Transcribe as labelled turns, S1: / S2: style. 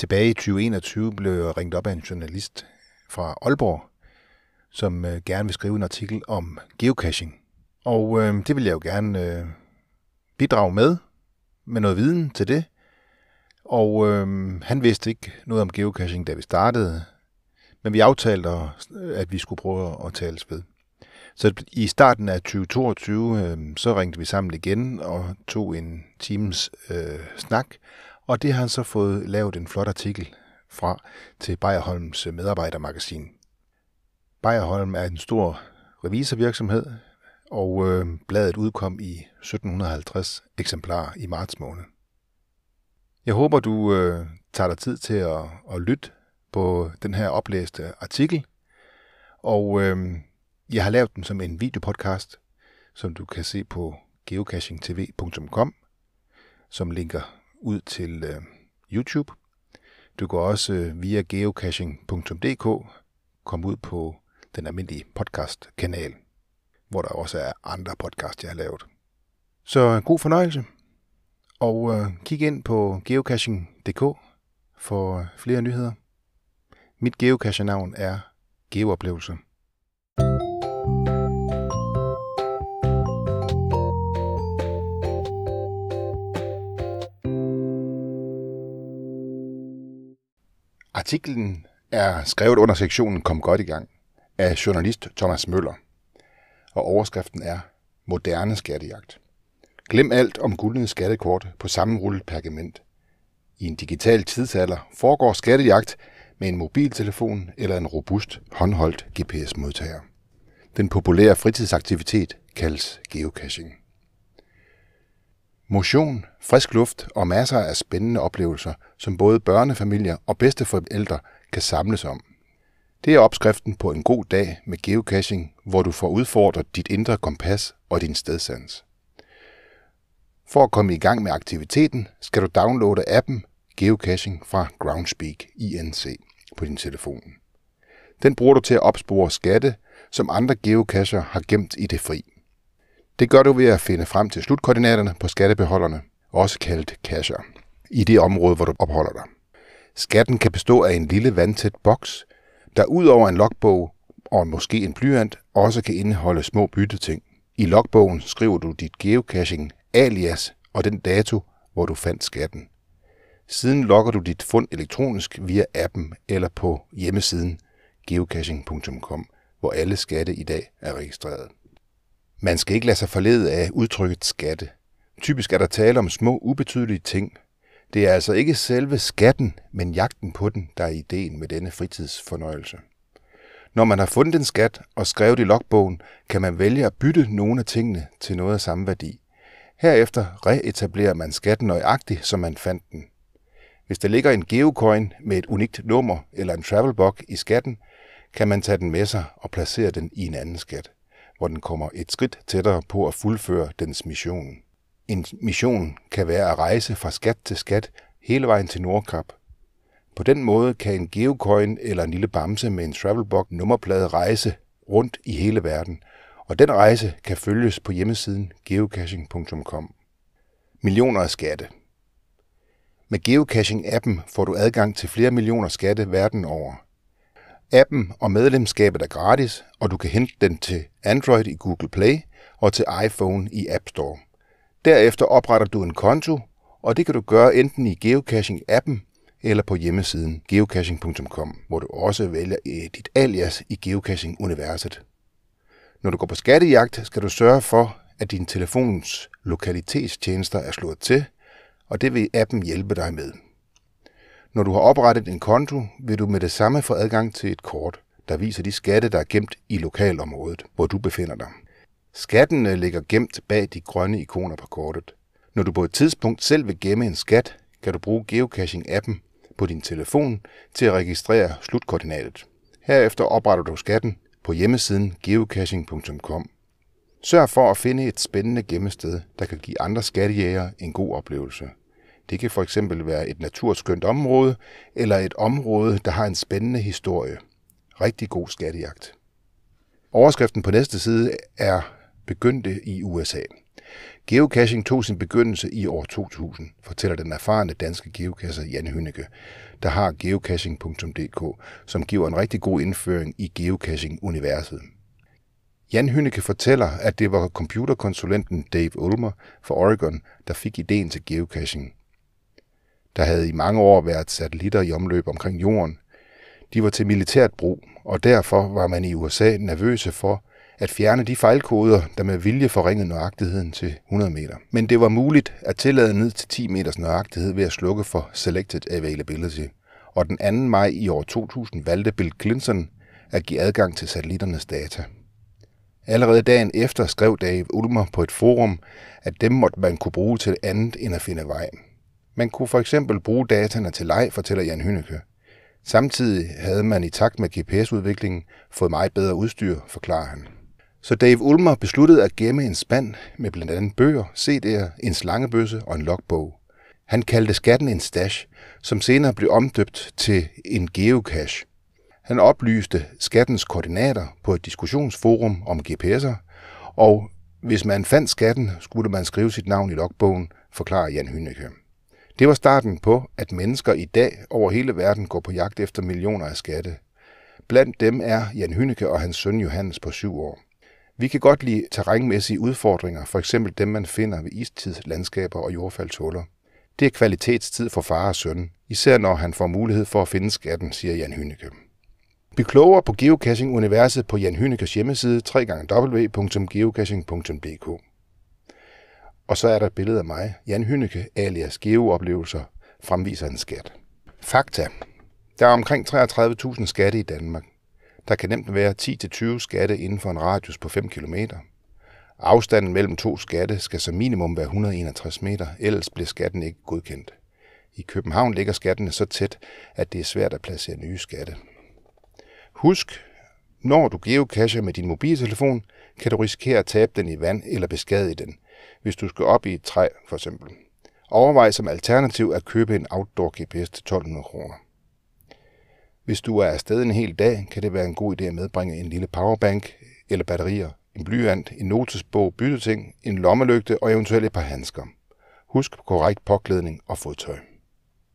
S1: Tilbage i 2021 blev jeg ringet op af en journalist fra Aalborg, som øh, gerne vil skrive en artikel om geocaching. Og øh, det vil jeg jo gerne øh, bidrage med, med noget viden til det. Og øh, han vidste ikke noget om geocaching, da vi startede, men vi aftalte, at vi skulle prøve at tales ved. Så i starten af 2022, øh, så ringte vi sammen igen og tog en times øh, snak, og det har han så fået lavet en flot artikel fra til Bejerholms medarbejdermagasin. Bejerholm er en stor revisorvirksomhed, og øh, bladet udkom i 1750 eksemplarer i marts måned. Jeg håber, du øh, tager dig tid til at, at lytte på den her oplæste artikel, og øh, jeg har lavet den som en videopodcast, som du kan se på geocachingtv.com, som linker ud til øh, YouTube. Du kan også øh, via geocaching.dk komme ud på den almindelige podcast-kanal, hvor der også er andre podcasts, jeg har lavet. Så øh, god fornøjelse, og øh, kig ind på geocaching.dk for øh, flere nyheder. Mit geocache-navn er Geoplevelse. Artiklen er skrevet under sektionen Kom godt i gang af journalist Thomas Møller, og overskriften er Moderne skattejagt. Glem alt om guldende skattekort på sammenrullet pergament. I en digital tidsalder foregår skattejagt med en mobiltelefon eller en robust håndholdt GPS-modtager. Den populære fritidsaktivitet kaldes geocaching. Motion, frisk luft og masser af spændende oplevelser, som både børnefamilier og bedsteforældre kan samles om. Det er opskriften på en god dag med geocaching, hvor du får udfordret dit indre kompas og din stedsans. For at komme i gang med aktiviteten, skal du downloade appen Geocaching fra Groundspeak INC på din telefon. Den bruger du til at opspore skatte, som andre geocacher har gemt i det fri. Det gør du ved at finde frem til slutkoordinaterne på skattebeholderne, også kaldet cacher, i det område, hvor du opholder dig. Skatten kan bestå af en lille vandtæt boks, der ud over en logbog og måske en blyant også kan indeholde små bytteting. I logbogen skriver du dit geocaching alias og den dato, hvor du fandt skatten. Siden logger du dit fund elektronisk via appen eller på hjemmesiden geocaching.com, hvor alle skatte i dag er registreret. Man skal ikke lade sig forlede af udtrykket skatte. Typisk er der tale om små, ubetydelige ting. Det er altså ikke selve skatten, men jagten på den, der er ideen med denne fritidsfornøjelse. Når man har fundet en skat og skrevet i logbogen, kan man vælge at bytte nogle af tingene til noget af samme værdi. Herefter reetablerer man skatten nøjagtigt, som man fandt den. Hvis der ligger en geocoin med et unikt nummer eller en travelbog i skatten, kan man tage den med sig og placere den i en anden skat hvor den kommer et skridt tættere på at fuldføre dens mission. En mission kan være at rejse fra skat til skat hele vejen til Nordkap. På den måde kan en geocoin eller en lille bamse med en travelbog nummerplade rejse rundt i hele verden, og den rejse kan følges på hjemmesiden geocaching.com. Millioner af skatte. Med geocaching-appen får du adgang til flere millioner skatte verden over – Appen og medlemskabet er gratis, og du kan hente den til Android i Google Play og til iPhone i App Store. Derefter opretter du en konto, og det kan du gøre enten i geocaching-appen eller på hjemmesiden geocaching.com, hvor du også vælger øh, dit alias i geocaching-universet. Når du går på skattejagt, skal du sørge for, at din telefons lokalitetstjenester er slået til, og det vil appen hjælpe dig med. Når du har oprettet en konto, vil du med det samme få adgang til et kort, der viser de skatte, der er gemt i lokalområdet, hvor du befinder dig. Skattene ligger gemt bag de grønne ikoner på kortet. Når du på et tidspunkt selv vil gemme en skat, kan du bruge geocaching-appen på din telefon til at registrere slutkoordinatet. Herefter opretter du skatten på hjemmesiden geocaching.com. Sørg for at finde et spændende gemmested, der kan give andre skattejæger en god oplevelse. Det kan for eksempel være et naturskønt område, eller et område, der har en spændende historie. Rigtig god skattejagt. Overskriften på næste side er begyndte i USA. Geocaching tog sin begyndelse i år 2000, fortæller den erfarne danske geocacher Jan Hynneke, der har geocaching.dk, som giver en rigtig god indføring i geocaching-universet. Jan Hynneke fortæller, at det var computerkonsulenten Dave Ulmer fra Oregon, der fik ideen til geocaching. Der havde i mange år været satellitter i omløb omkring jorden. De var til militært brug, og derfor var man i USA nervøse for, at fjerne de fejlkoder, der med vilje forringede nøjagtigheden til 100 meter. Men det var muligt at tillade ned til 10 meters nøjagtighed ved at slukke for Selected Availability. Og den 2. maj i år 2000 valgte Bill Clinton at give adgang til satellitternes data. Allerede dagen efter skrev Dave Ulmer på et forum, at dem måtte man kunne bruge til andet end at finde vej. Man kunne for eksempel bruge dataene til leg, fortæller Jan Hynekø. Samtidig havde man i takt med GPS-udviklingen fået meget bedre udstyr, forklarer han. Så Dave Ulmer besluttede at gemme en spand med blandt andet bøger, CD'er, en slangebøsse og en logbog. Han kaldte skatten en stash, som senere blev omdøbt til en geocache. Han oplyste skattens koordinater på et diskussionsforum om GPS'er, og hvis man fandt skatten, skulle man skrive sit navn i logbogen, forklarer Jan Hynekøm. Det var starten på, at mennesker i dag over hele verden går på jagt efter millioner af skatte. Blandt dem er Jan Hynneke og hans søn Johannes på syv år. Vi kan godt lide terrænmæssige udfordringer, for eksempel dem, man finder ved istidslandskaber og jordfaldshuller. Det er kvalitetstid for far og søn, især når han får mulighed for at finde skatten, siger Jan Hynneke. Bliv klogere på geocaching-universet på Jan Hynnekes hjemmeside www.geocaching.dk. Og så er der et billede af mig, Jan Hynneke, alias Geooplevelser, fremviser en skat. Fakta. Der er omkring 33.000 skatte i Danmark. Der kan nemt være 10-20 skatte inden for en radius på 5 km. Afstanden mellem to skatte skal som minimum være 161 meter, ellers bliver skatten ikke godkendt. I København ligger skattene så tæt, at det er svært at placere nye skatte. Husk, når du geocacher med din mobiltelefon, kan du risikere at tabe den i vand eller beskadige den, hvis du skal op i et træ for eksempel. Overvej som alternativ at købe en outdoor GPS til 1200 kroner. Hvis du er afsted en hel dag, kan det være en god idé at medbringe en lille powerbank eller batterier, en blyant, en notesbog, bytteting, en lommelygte og eventuelt et par handsker. Husk korrekt påklædning og fodtøj.